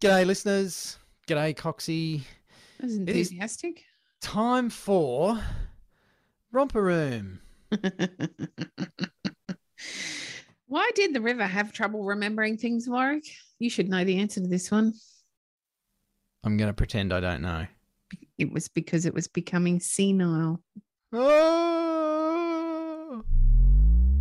G'day, listeners. G'day, Coxie. That was enthusiastic. Time for Romper Room. Why did the river have trouble remembering things, Warwick? You should know the answer to this one. I'm going to pretend I don't know. It was because it was becoming senile. Oh!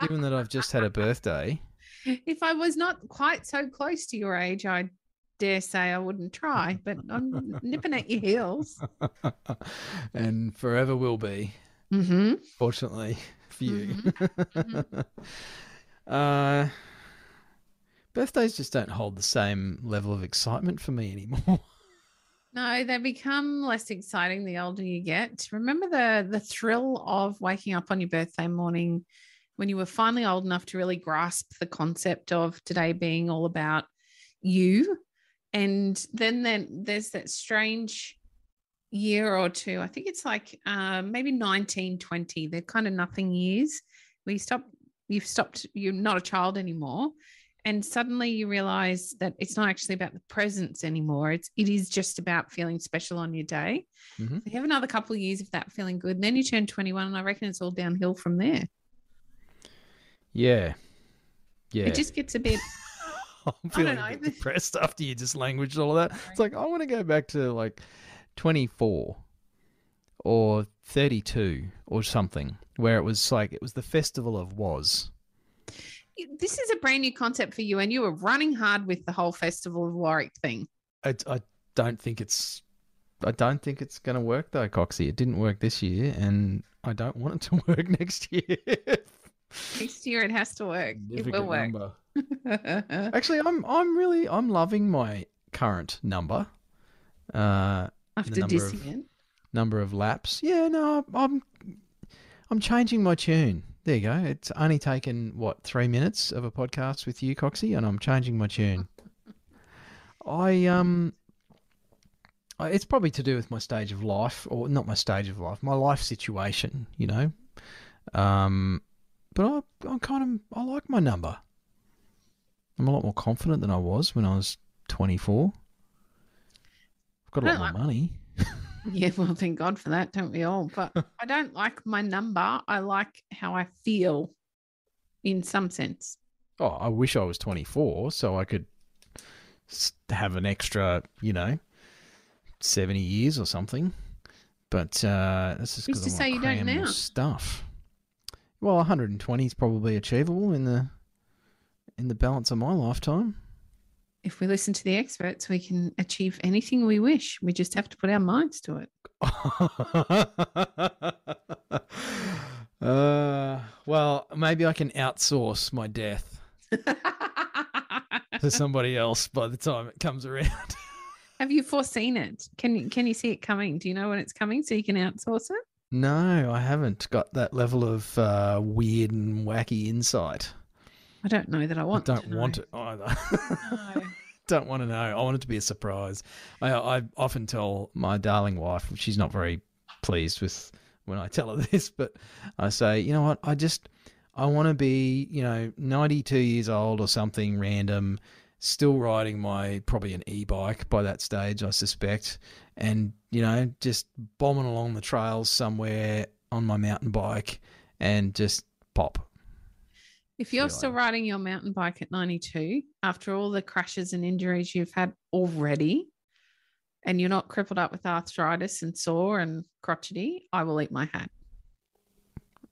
given that I've just had a birthday. If I was not quite so close to your age, I dare say I wouldn't try, but I'm nipping at your heels. and forever will be, Mm-hmm. fortunately for you. Mhm. uh, birthdays just don't hold the same level of excitement for me anymore. No, they become less exciting the older you get. Remember the the thrill of waking up on your birthday morning when you were finally old enough to really grasp the concept of today being all about you. And then then there's that strange year or two. I think it's like uh, maybe 1920. They're kind of nothing years where you stop you've stopped you're not a child anymore and suddenly you realize that it's not actually about the presents anymore it's it is just about feeling special on your day Mhm. you have another couple of years of that feeling good and then you turn 21 and i reckon it's all downhill from there Yeah. Yeah. it just gets a bit I'm feeling know. a bit depressed after you just languaged all of that. It's like I want to go back to like 24 or 32 or something where it was like it Waz the festival of was. this is a brand new concept for you and you were running hard with the whole festival of warwick thing I, I don't think it's I don't think it's going to work though, Coxie. It didn't work this year and I don't want it to work next year. Next year it has to work it will work. Actually, I'm I'm really I'm loving my current number. Uh after number of- it number of laps. Yeah, no, I'm I'm changing my tune. There you go. It's only taken what three minutes of a podcast with you, Coxie, and I'm changing my tune. I um, it's probably to do with my stage of life, or not my stage of life, my life situation. You know, um, but I I kind of I like my number. I'm a lot more confident than I was when I was 24. I've got a lot don't more money. Yeah, well, thank God for that, don't we all? But I don't like my number. I like how I feel in some sense. Oh, I wish I was 24 so I could have an extra, you know, 70 years or something. But uh, just Who's because to I say want you don't cram more now? stuff. Well, 120 is probably achievable in the in the balance of my lifetime. If we listen to the experts, we can achieve anything we wish. We just have to put our minds to it. uh, well, maybe I can outsource my death to somebody else by the time it comes around. have you foreseen it? Can you can you see it coming? Do you know when it's coming so you can outsource it? No, I haven't got that level of uh, weird and wacky insight. I don't know that I want. I don't to know. want it either. No. don't want to know. I want it to be a surprise. I, I often tell my darling wife, she's not very pleased with when I tell her this, but I say, you know what? I just, I want to be, you know, 92 years old or something random, still riding my, probably an e bike by that stage, I suspect, and, you know, just bombing along the trails somewhere on my mountain bike and just pop. If you're still riding your mountain bike at 92, after all the crashes and injuries you've had already, and you're not crippled up with arthritis and sore and crotchety, I will eat my hat.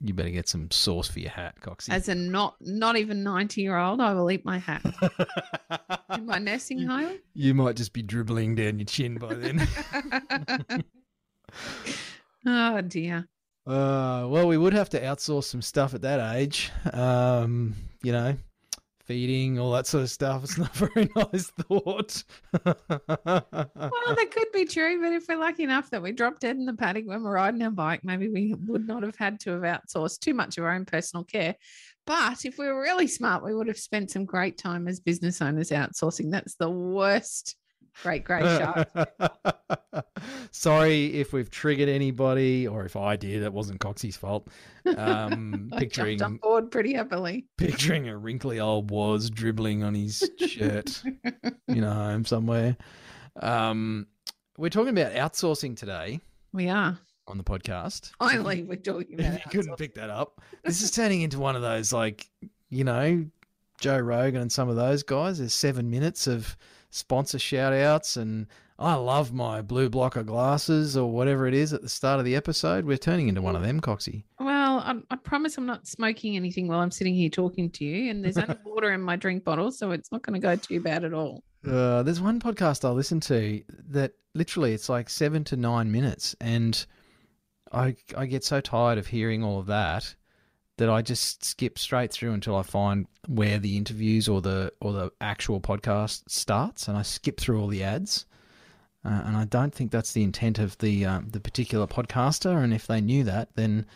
You better get some sauce for your hat, Coxie. As a not not even 90 year old, I will eat my hat. In my nursing home. You might just be dribbling down your chin by then. oh dear. uh, well, we would have to outsource some stuff at that age. Um, you know, feeding, all that sort of stuff. It's not a very nice thought. Well, that could be true, but if we're lucky enough that we drop dead in the paddock when we're riding our bike, maybe we would not have had to have outsourced too much of our own personal care. But if we were really smart, we would have spent some great time as business owners outsourcing. That's the worst great great shark. Sorry if we've triggered anybody, or if I did. It wasn't Coxie's fault. Um, picturing jumped on board pretty happily. picturing a wrinkly old Waz dribbling on his shirt, you know, home somewhere. Um, we're talking about outsourcing today We are. on the podcast. Finally, we're talking about you couldn't pick that up, this is turning into one of those like, you know, Joe Rogan and some of those guys. There's seven minutes of sponsor shout outs and I love my blue blocker glasses or whatever it is at the start of the episode. We're turning into one of them, Coxie. Well, I, I promise I'm not smoking anything while I'm sitting here talking to you, and there's only water in my drink bottle, so it's not going to go too bad at all. Uh, there's one podcast I listen to that literally it's like seven to nine minutes, and I I get so tired of hearing all of that that I just skip straight through until I find where the interviews or the or the actual podcast starts, and I skip through all the ads. Uh, and I don't think that's the intent of the um, the particular podcaster. And if they knew that, then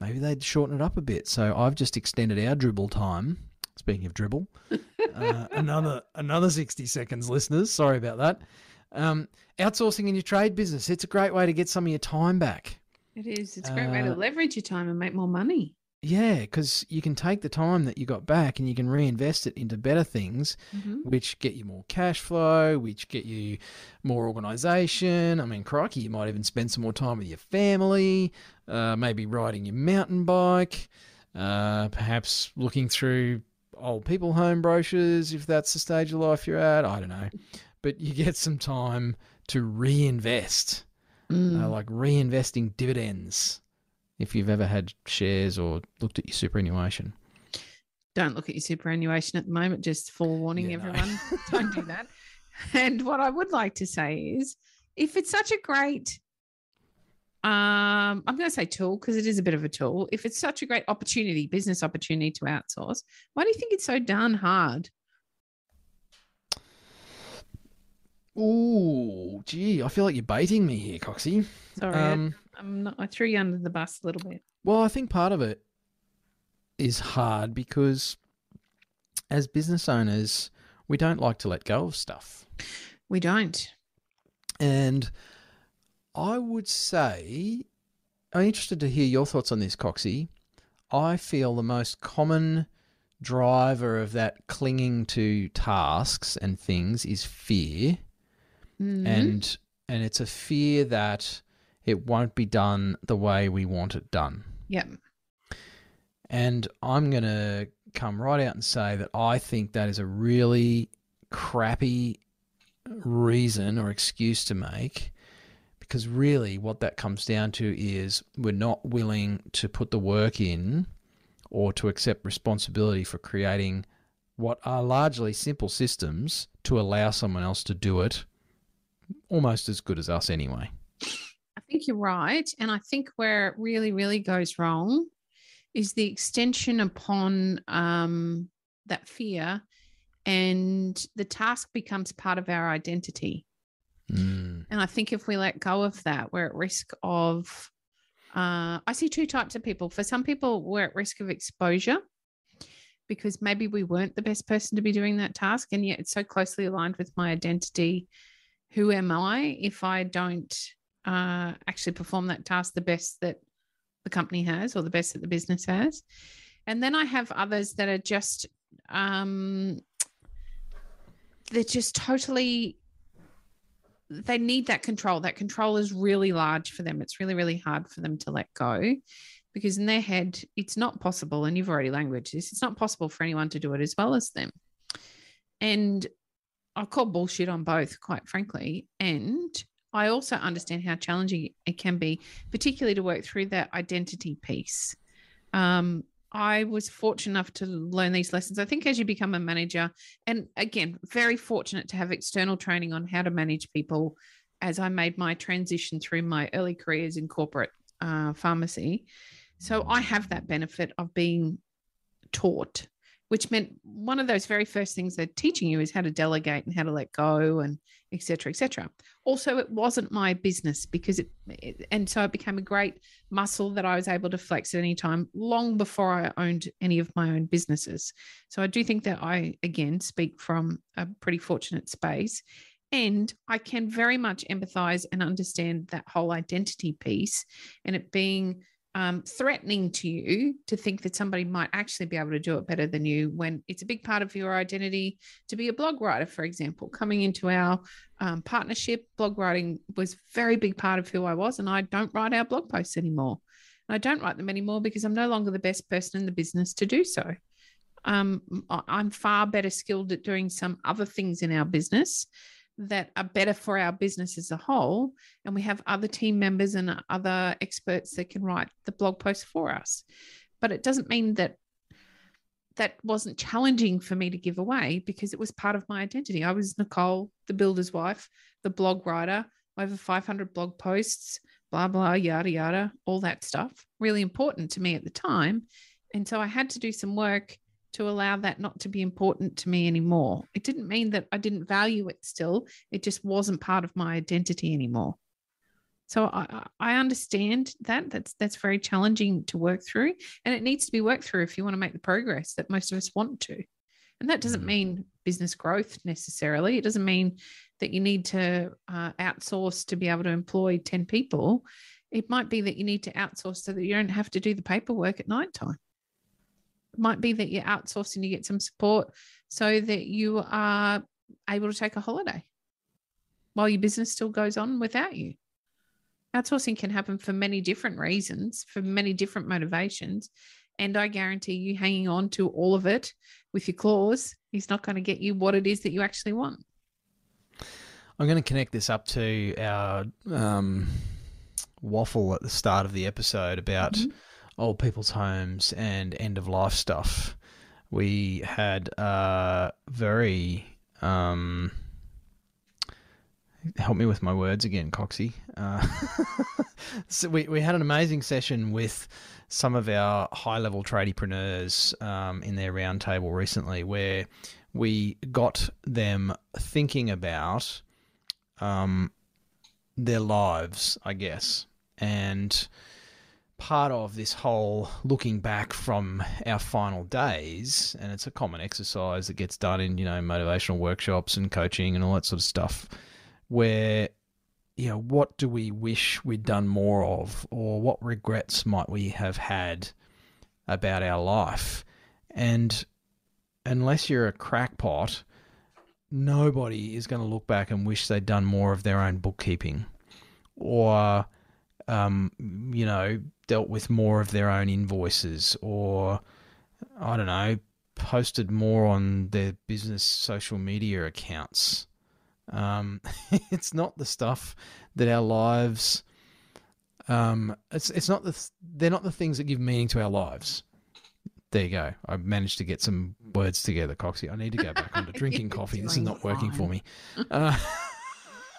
maybe they'd shorten it up a bit. So I've just extended our dribble time. Speaking of dribble, uh, another another sixty seconds, listeners. Sorry about that. Um, outsourcing in your trade business. It's a great way to get some of your time back. It is. It's a great way to Uh, leverage your time and make more money. Yeah, because you can take the time that you got back and you can reinvest it into better things, Mhm. which get you more cash flow, which get you more organization. I mean, crikey, you might even spend some more time with your family, uh, maybe riding your mountain bike, uh, perhaps looking through old people home brochures if that's the stage of life you're at. I don't know. But you get some time to reinvest, Mm. uh, like reinvesting dividends if you've ever had shares or looked at your superannuation. Don't look at your superannuation at the moment. Just forewarning Yeah, no. everyone, don't do that. And what I would like to say is, if it's such a great, um, I'm going to say tool because it is a bit of a tool. If it's such a great opportunity, business opportunity to outsource, why do you think it's so darn hard? Ooh, gee, I feel like you're baiting me here, Coxie. Sorry, Um, I'm not. I threw you under the bus a little bit. well, I think part of it is hard because as business owners, we don't like to let go of stuff. We don't. And I would say, I'm interested to hear your thoughts on this, Coxie. I feel the most common driver of that clinging to tasks and things is fear. Mhm. and and it's a fear that it won't be done the way we want it done. Yep. And I'm going to come right out and say that I think that is a really crappy reason or excuse to make because really what that comes down to is we're not willing to put the work in or to accept responsibility for creating what are largely simple systems to allow someone else to do it almost as good as us anyway. Think you're right. And I think where it really, really goes wrong is the extension upon um, that fear, and the task becomes part of our identity. Mm. And I think if we let go of that, we're at risk of. Uh, I see two types of people. For some people, we're at risk of exposure because maybe we weren't the best person to be doing that task. And yet it's so closely aligned with my identity. Who am I if I don't uh, actually perform that task the best that the company has or the best that the business has? And then I have others that are just, um, they're just totally they need that control. That control is really large for them. It's really, really hard for them to let go because in their head, it's not possible. And you've already languaged this. It's not possible for anyone to do it as well as them. And I call bullshit on both, quite frankly. And I also understand how challenging it can be, particularly to work through that identity piece. Um, I was fortunate enough to learn these lessons. I think as you become a manager, and again, very fortunate to have external training on how to manage people as I made my transition through my early careers in corporate uh, pharmacy. So I have that benefit of being taught which meant one of those very first things they're teaching you is how to delegate and how to let go and et cetera, et cetera. Also, it wasn't my business because it, it and so it became a great muscle that I was able to flex at any time long before I owned any of my own businesses. So I do think that I, again, speak from a pretty fortunate space. And I can very much empathize and understand that whole identity piece and it being um, threatening to you to think that somebody might actually be able to do it better than you when it's a big part of your identity to be a blog writer, for example. Coming into our um, partnership, blog writing was very big part of who I was, and I don't write our blog posts anymore. And I don't write them anymore because I'm no longer the best person in the business to do so. Um, I'm far better skilled at doing some other things in our business that are better for our business as a whole. And we have other team members and other experts that can write the blog post for us. But it doesn't mean that that wasn't challenging for me to give away because it was part of my identity. I was Nicole, the builder's wife, the blog writer, over 500 blog posts, blah, blah, yada, yada, all that stuff. Really important to me at the time. And so I had to do some work to allow that not to be important to me anymore. It didn't mean that I didn't value it still, it just wasn't part of my identity anymore. So I, I understand that that's that's very challenging to work through, and it needs to be worked through if you want to make the progress that most of us want to. And that doesn't mm. mean business growth necessarily. It doesn't mean that you need to uh, outsource to be able to employ ten people. It might be that you need to outsource so that you don't have to do the paperwork at night time might be that you're outsourcing to get some support so that you are able to take a holiday while your business still goes on without you. Outsourcing can happen for many different reasons, for many different motivations. And I guarantee you, hanging on to all of it with your claws is not going to get you what it is that you actually want. I'm going to connect this up to our um, waffle at the start of the episode about. Mm-hmm old people's homes and end of life stuff. We had a very um, help me with my words again, Coxie. Uh, so we we had an amazing session with some of our high level tradiepreneurs um, in their roundtable recently, where we got them thinking about um, their lives, I guess, and part of this whole looking back from our final days, and it's a common exercise that gets done in, you know, motivational workshops and coaching and all that sort of stuff, where, you know, what do we wish we'd done more of, or what regrets might we have had about our life? And unless you're a crackpot, nobody is going to look back and wish they'd done more of their own bookkeeping or um, you know, dealt with more of their own invoices or, I don't know, posted more on their business social media accounts. Um, it's not the stuff that our lives. Um, it's it's not the they're not the things that give meaning to our lives. There you go. I managed to get some words together, Coxie. I need to go back onto drinking coffee. This is not fine. working for me. Uh,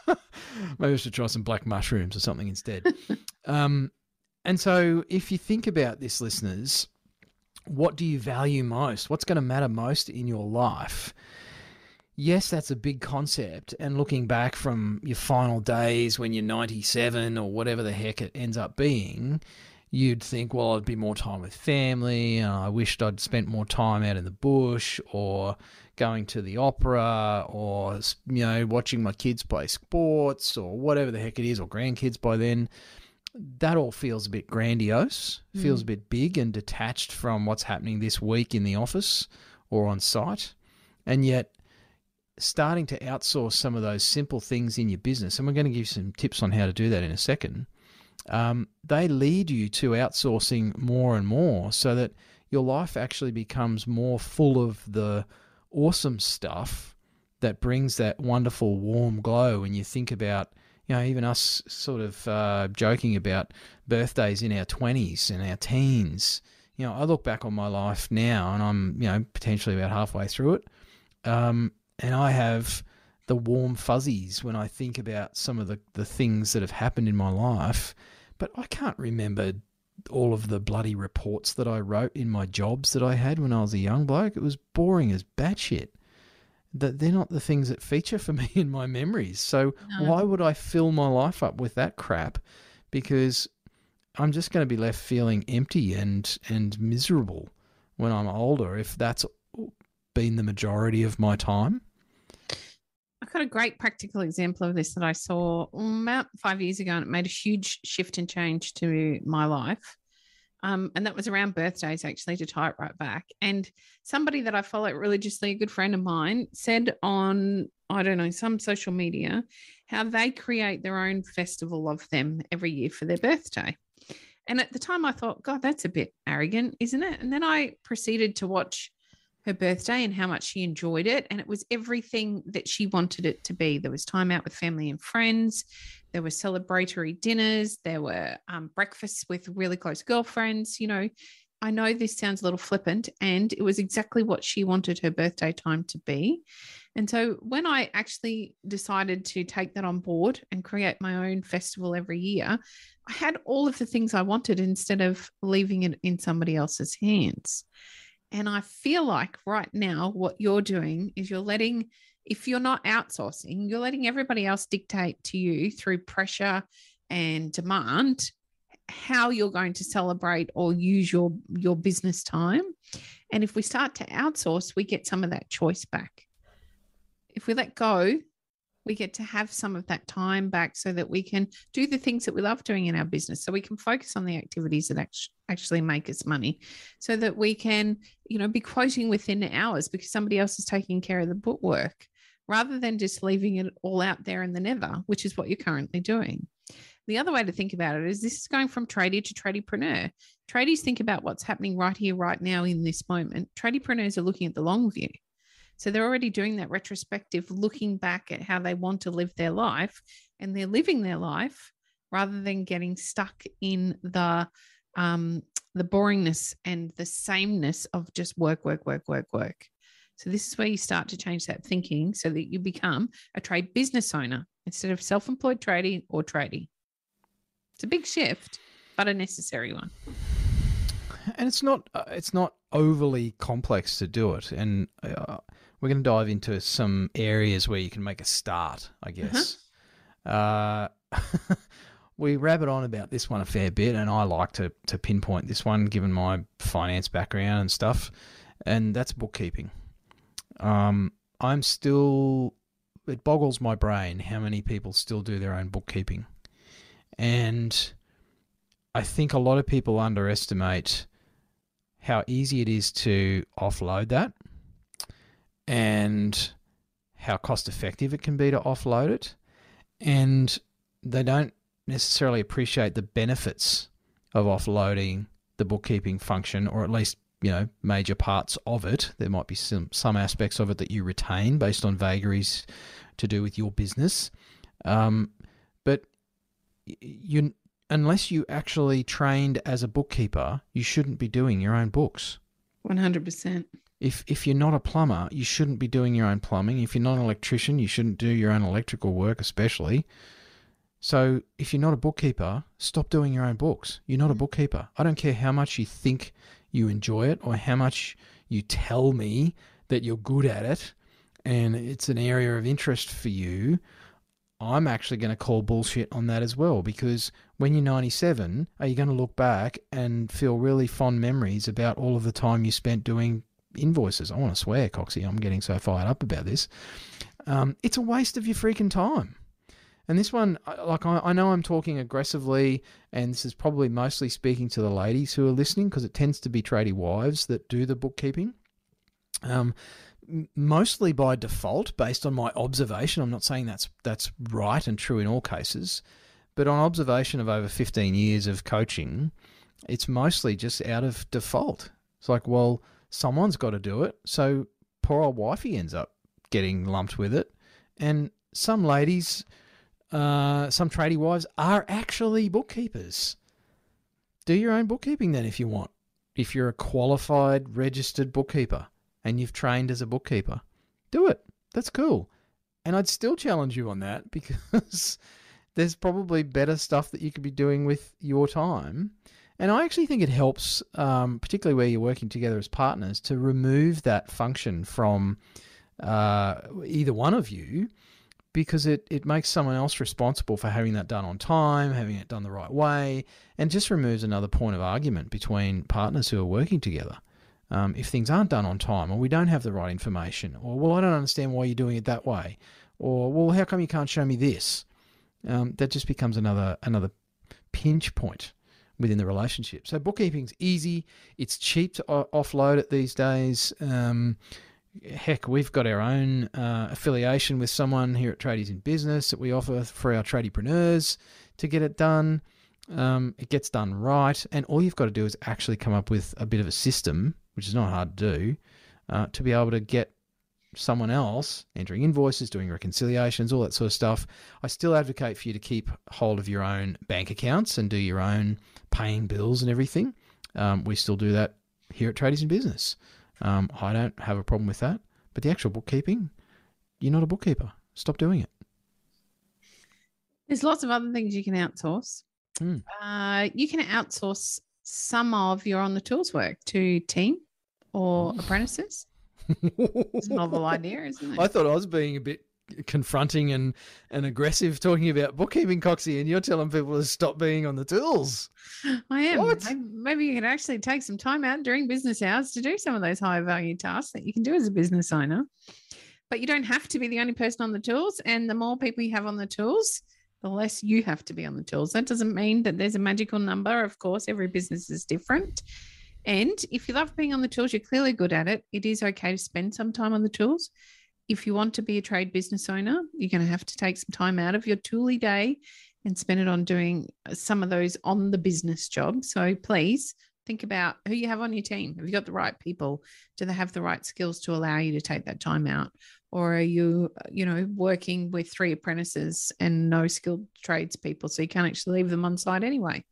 Maybe I should try some black mushrooms or something instead. um, and so, if you think about this, listeners, what do you value most? What's going to matter most in your life? Yes, that's a big concept. And looking back from your final days when you're 97 or whatever the heck it ends up being, you'd think, well, I'd be more time with family. I wished I'd spent more time out in the bush or going to the opera or, you know, watching my kids play sports or whatever the heck it is, or grandkids by then. That all feels a bit grandiose, mm. feels a bit big and detached from what's happening this week in the office or on site. And yet, starting to outsource some of those simple things in your business, and we're going to give you some tips on how to do that in a second um, they lead you to outsourcing more and more so that your life actually becomes more full of the awesome stuff that brings that wonderful warm glow when you think about you know even us sort of uh, joking about birthdays in our 20s and our teens. You know i look back on my life now and i'm you know potentially about halfway through it um, and i have the warm fuzzies when i think about some of the, the things that have happened in my life but I can't remember all of the bloody reports that I wrote in my jobs that I had when I was a young bloke. It was boring as batshit. That they're not the things that feature for me in my memories. So No. why would I fill my life up with that crap? Because I'm just going to be left feeling empty and and miserable when I'm older if that's been the majority of my time. I've got a great practical example of this that I saw mm, about five years ago, and it made a huge shift and change to my life. Um, and that was around birthdays, actually, to tie it right back. And somebody that I follow religiously, a good friend of mine, said on, I don't know, some social media, how they create their own festival of them every year for their birthday. And at the time, I thought, God, that's a bit arrogant, isn't it? And then I proceeded to watch her birthday and how much she enjoyed it. And it was everything that she wanted it to be. There was time out with family and friends, there were celebratory dinners, there were um, breakfasts with really close girlfriends. You know, I know this sounds a little flippant, and it was exactly what she wanted her birthday time to be. And so when I actually decided to take that on board and create my own festival every year, I had all of the things I wanted instead of leaving it in somebody else's hands. And I feel like right now, what you're doing is you're letting, if you're not outsourcing, you're letting everybody else dictate to you through pressure and demand how you're going to celebrate or use your your business time. And if we start to outsource we get some of that choice back. If we let go we get to have some of that time back so that we can do the things that we love doing in our business so we can focus on the activities that act- actually make us money so that we can you know be quoting within hours because somebody else is taking care of the bookwork rather than just leaving it all out there in the nether which is what you're currently doing the other way to think about it is this is going from tradie to tradiepreneur. Tradies think about what's happening right here, right now, in this moment. Tradiepreneurs are looking at the long view. So they're already doing that retrospective, looking back at how they want to live their life, and they're living their life rather than getting stuck in the um, the boringness and the sameness of just work, work, work, work, work. So this is where you start to change that thinking so that you become a trade business owner instead of self-employed tradie or tradie. It's a big shift, but a necessary one. and it's not uh, it's not overly complex to do it and uh, we're going to dive into some areas where you can make a start i guess. Uh we rabbit on about this one a fair bit and i like to to pinpoint this one given my finance background and stuff and that's bookkeeping. Um i'm still it boggles my brain how many people still do their own bookkeeping. And I think a lot of people underestimate how easy it is to offload that and how cost effective it can be to offload it. And they don't necessarily appreciate the benefits of offloading the bookkeeping function, or at least, you know, major parts of it. There might be some, some aspects of it that you retain based on vagaries to do with your business. Um, but you unless you actually trained as a bookkeeper, you shouldn't be doing your own books. 100%. If if you're not a plumber, you shouldn't be doing your own plumbing. If you're not an electrician, you shouldn't do your own electrical work, especially. So if you're not a bookkeeper, stop doing your own books. You're not a mm. bookkeeper. I don't care how much you think you enjoy it or how much you tell me that you're good at it and it's an area of interest for you. I'm actually going to call bullshit on that as well because when you're 97, are you going to look back and feel really fond memories about all of the time you spent doing invoices? I want to swear, Coxie. I'm getting so fired up about this. Um, it's a waste of your freaking time. And this one, like, I, I know I'm talking aggressively, and this is probably mostly speaking to the ladies who are listening because it tends to be tradie wives that do the bookkeeping. Um, mostly by default, based on my observation. I'm not saying that's that's right and true in all cases, but on observation of over 15 years of coaching, it's mostly just out of default. It's like, well, someone's got to do it, so poor old wifey ends up getting lumped with it, and some ladies, uh, some tradie wives are actually bookkeepers. Do your own bookkeeping then if you want. If you're a qualified registered bookkeeper and you've trained as a bookkeeper, do it. That's cool. And I'd still challenge you on that because there's probably better stuff that you could be doing with your time. And I actually think it helps, um, particularly where you're working together as partners, to remove that function from uh, either one of you because it, it makes someone else responsible for having that done on time, having it done the right way, and just removes another point of argument between partners who are working together. Um, if things aren't done on time, or we don't have the right information, or well, I don't understand why you're doing it that way, or well, how come you can't show me this? Um, that just becomes another another pinch point within the relationship. So bookkeeping's easy. It's cheap to offload it these days. Um, heck, we've got our own uh, affiliation with someone here at Tradies in Business that we offer for our tradiepreneurs to get it done. Um, it gets done right, and all you've got to do is actually come up with a bit of a system, which is not hard to do, uh, to be able to get someone else entering invoices, doing reconciliations, all that sort of stuff. I still advocate for you to keep hold of your own bank accounts and do your own paying bills and everything. Um, we still do that here at Tradies in Business. Um, I don't have a problem with that. But the actual bookkeeping, you're not a bookkeeper. Stop doing it. There's lots of other things you can outsource. Hmm. Uh, you can outsource some of your on the tools work to team or apprentices. It's a novel idea, isn't it? I thought I was being a bit confronting and, and aggressive talking about bookkeeping, Coxie, and you're telling people to stop being on the tools. I am. What? May- Maybe you could actually take some time out during business hours to do some of those high value tasks that you can do as a business owner. But you don't have to be the only person on the tools. And the more people you have on the tools, the less you have to be on the tools. That doesn't mean that there's a magical number. Of course, every business is different. And if you love being on the tools, you're clearly good at it. It is okay to spend some time on the tools. If you want to be a trade business owner, you're going to have to take some time out of your tooly day and spend it on doing some of those on the business job. So please think about who you have on your team. Have you got the right people? Do they have the right skills to allow you to take that time out? Or are you, you know, working with three apprentices and no skilled tradespeople, so you can't actually leave them on site anyway?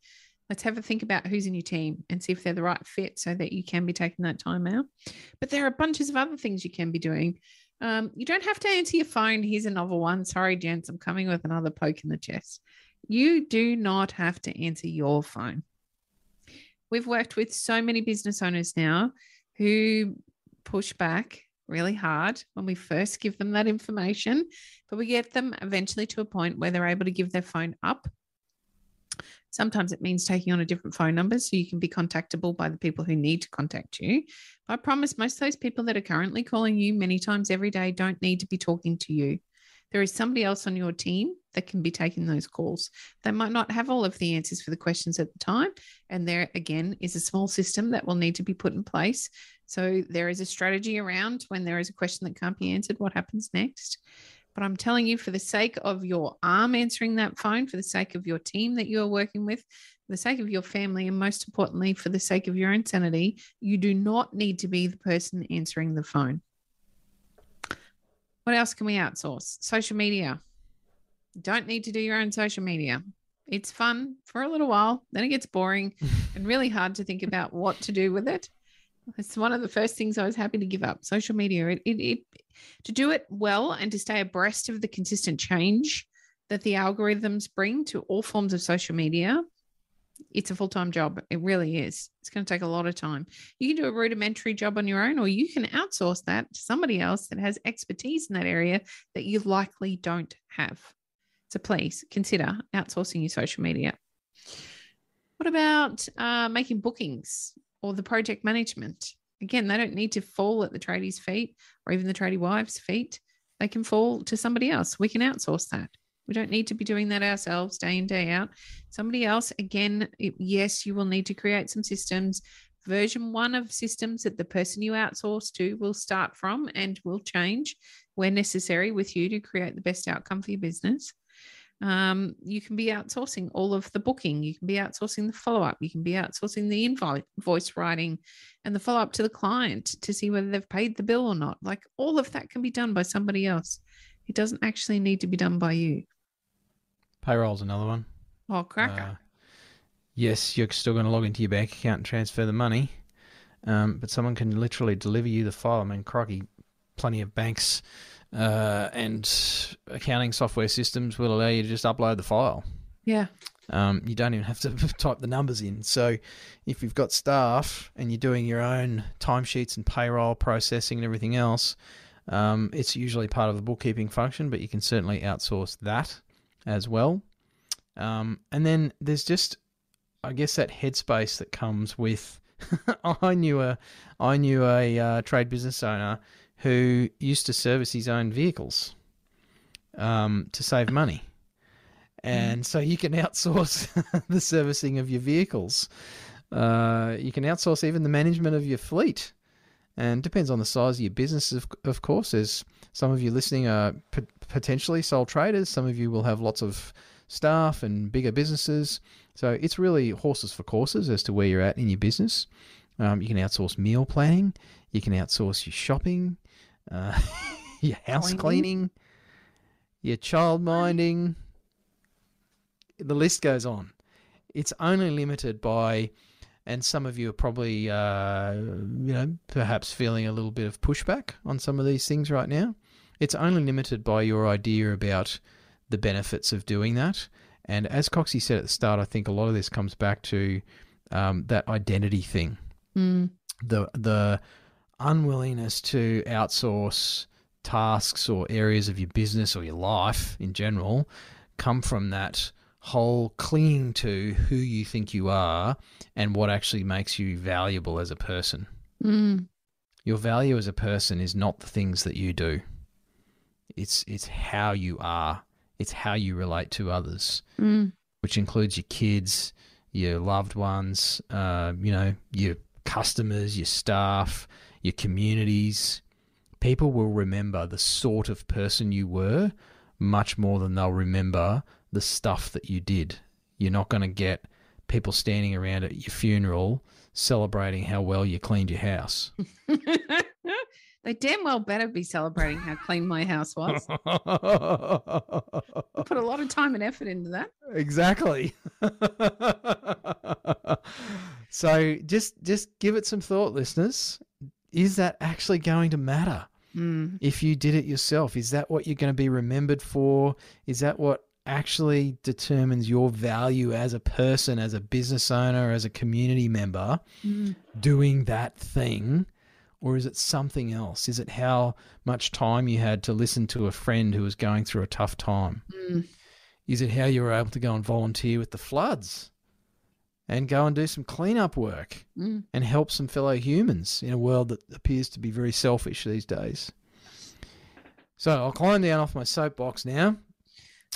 Let's have a think about who's in your team and see if they're the right fit so that you can be taking that time out. But there are bunches of other things you can be doing. Um, you don't have to answer your phone. Here's a novel one. Sorry, gents, I'm coming with another poke in the chest. You do not have to answer your phone. We've worked with so many business owners now who push back really hard when we first give them that information, but we get them eventually to a point where they're able to give their phone up. Sometimes it means taking on a different phone number so you can be contactable by the people who need to contact you. But I promise most of those people that are currently calling you many times every day don't need to be talking to you. There is somebody else on your team that can be taking those calls. They might not have all of the answers for the questions at the time. And there, again, is a small system that will need to be put in place. So there is a strategy around when there is a question that can't be answered, what happens next. But I'm telling you, for the sake of your arm answering that phone, for the sake of your team that you are working with, for the sake of your family, and most importantly, for the sake of your own sanity, you do not need to be the person answering the phone. What else can we outsource? Social media. Don't need to do your own social media. It's fun for a little while, then it gets boring and really hard to think about what to do with it. It's one of the first things I was happy to give up. Social media. It, it, it to do it well and to stay abreast of the consistent change that the algorithms bring to all forms of social media. It's a full time job. It really is. It's going to take a lot of time. You can do a rudimentary job on your own, or you can outsource that to somebody else that has expertise in that area that you likely don't have. So please consider outsourcing your social media. What about uh, making bookings or the project management? Again, they don't need to fall at the tradies' feet or even the tradie wives' feet. They can fall to somebody else. We can outsource that. We don't need to be doing that ourselves day in, day out. Somebody else, again, yes, you will need to create some systems. Version one of systems that the person you outsource to will start from and will change where necessary with you to create the best outcome for your business. Um, you can be outsourcing all of the booking. You can be outsourcing the follow up. You can be outsourcing the invoice voice writing and the follow up to the client to see whether they've paid the bill or not. Like all of that can be done by somebody else. It doesn't actually need to be done by you. Payroll's another one. Oh, cracker. Uh, yes, you're still going to log into your bank account and transfer the money, um, but someone can literally deliver you the file. I mean, crikey, plenty of banks uh, and accounting software systems will allow you to just upload the file. yeah. Um, you don't even have to type the numbers in. So, if you've got staff and you're doing your own timesheets and payroll processing and everything else, um, it's usually part of the bookkeeping function, but you can certainly outsource that as well. Um, and then there's just, I guess, that headspace that comes with. I knew a, I knew a uh, trade business owner who used to service his own vehicles um, to save money. And so you can outsource the servicing of your vehicles. Uh, you can outsource even the management of your fleet. And depends on the size of your business, of, of course. As some of you listening are p- potentially sole traders, some of you will have lots of staff and bigger businesses. So it's really horses for courses as to where you're at in your business. Um, you can outsource meal planning. You can outsource your shopping, uh, your house Cleaning. your child minding. The list goes on. It's only limited by, and some of you are probably, uh, you know, perhaps feeling a little bit of pushback on some of these things right now. It's only limited by your idea about the benefits of doing that. And as Coxie said at the start, I think a lot of this comes back to um, that identity thing Mm. the the unwillingness to outsource tasks or areas of your business or your life in general come from that whole clinging to who you think you are and what actually makes you valuable as a person. Mm. Your value as a person is not the things that you do. It's it's how you are. It's how you relate to others Mm. which includes your kids, your loved ones, uh, you know, your customers, your staff, your communities. People will remember the sort of person you were much more than they'll remember the stuff that you did. You're not going to get people standing around at your funeral celebrating how well you cleaned your house. they damn well better be celebrating how clean my house was. I put a lot of time and effort into that. Exactly. so just just give it some thought, listeners. Is that actually going to matter Mm. if you did it yourself? Is that what you're going to be remembered for? Is that what actually determines your value as a person, as a business owner, as a community member? Mm. doing that thing or is it something else is it how much time you had to listen to a friend who was going through a tough time Mm. is it how you were able to go and volunteer with the floods and go and do some cleanup work Mm. and help some fellow humans in a world that appears to be very selfish these days so i'll climb down off my soapbox now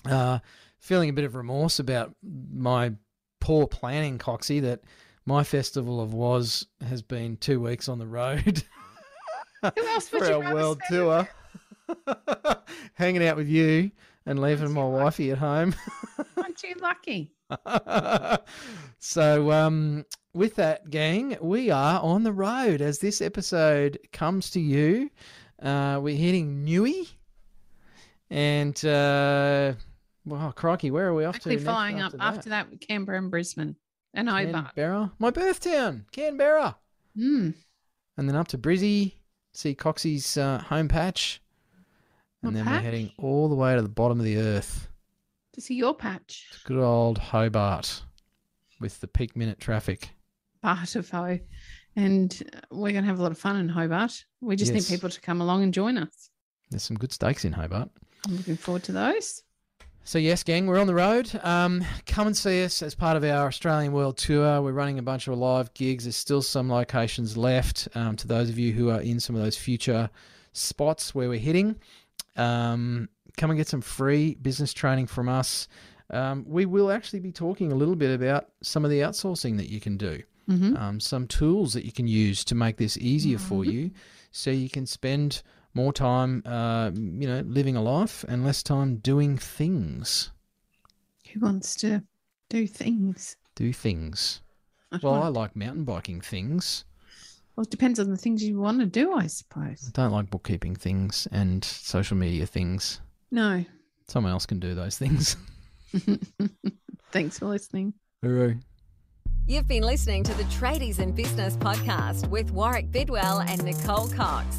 uh, feeling a bit of remorse about my poor planning coxie that my festival of Waz has been two weeks on the road. Who else would for our world spend tour. hanging out with you and leaving my wifey at home. Aren't you lucky? so um with that gang we are on the road as this episode comes to you. Uh we're hitting Newey and uh well crikey where are we off Quickly to following up after after that with Canberra and Brisbane and Hobart. Canberra my birth town Canberra Mm. and then up to Brizzy, see Coxie's uh, home patch, and What then patch? we're heading all the way to the bottom of the earth, To see your patch, good old Hobart, with the peak minute traffic. Bartavo. And uh, we're going to have a lot of fun in Hobart. We just Yes. need people to come along and join us. There's some good steaks in Hobart. I'm looking forward to those. So yes, gang, we're on the road. Um, come and see us as part of our Australian World Tour. We're running a bunch of live gigs. There's still some locations left. Um, to those of you who are in some of those future spots where we're hitting, um, come and get some free business training from us. Um, we will actually be talking a little bit about some of the outsourcing that you can do, Mm-hmm. um, some tools that you can use to make this easier for Mhm. you, so you can spend more time, uh, you know, living a life and less time doing things. Who wants to do things? do things. I Well, I like mountain biking things. well, it depends on the things you want to do, I suppose. I don't like bookkeeping things and social media things. No. Someone else can do those things. Thanks for listening. Hooroo. You've been listening to the Tradies in Business podcast with Warwick Bidwell and Nicole Cox.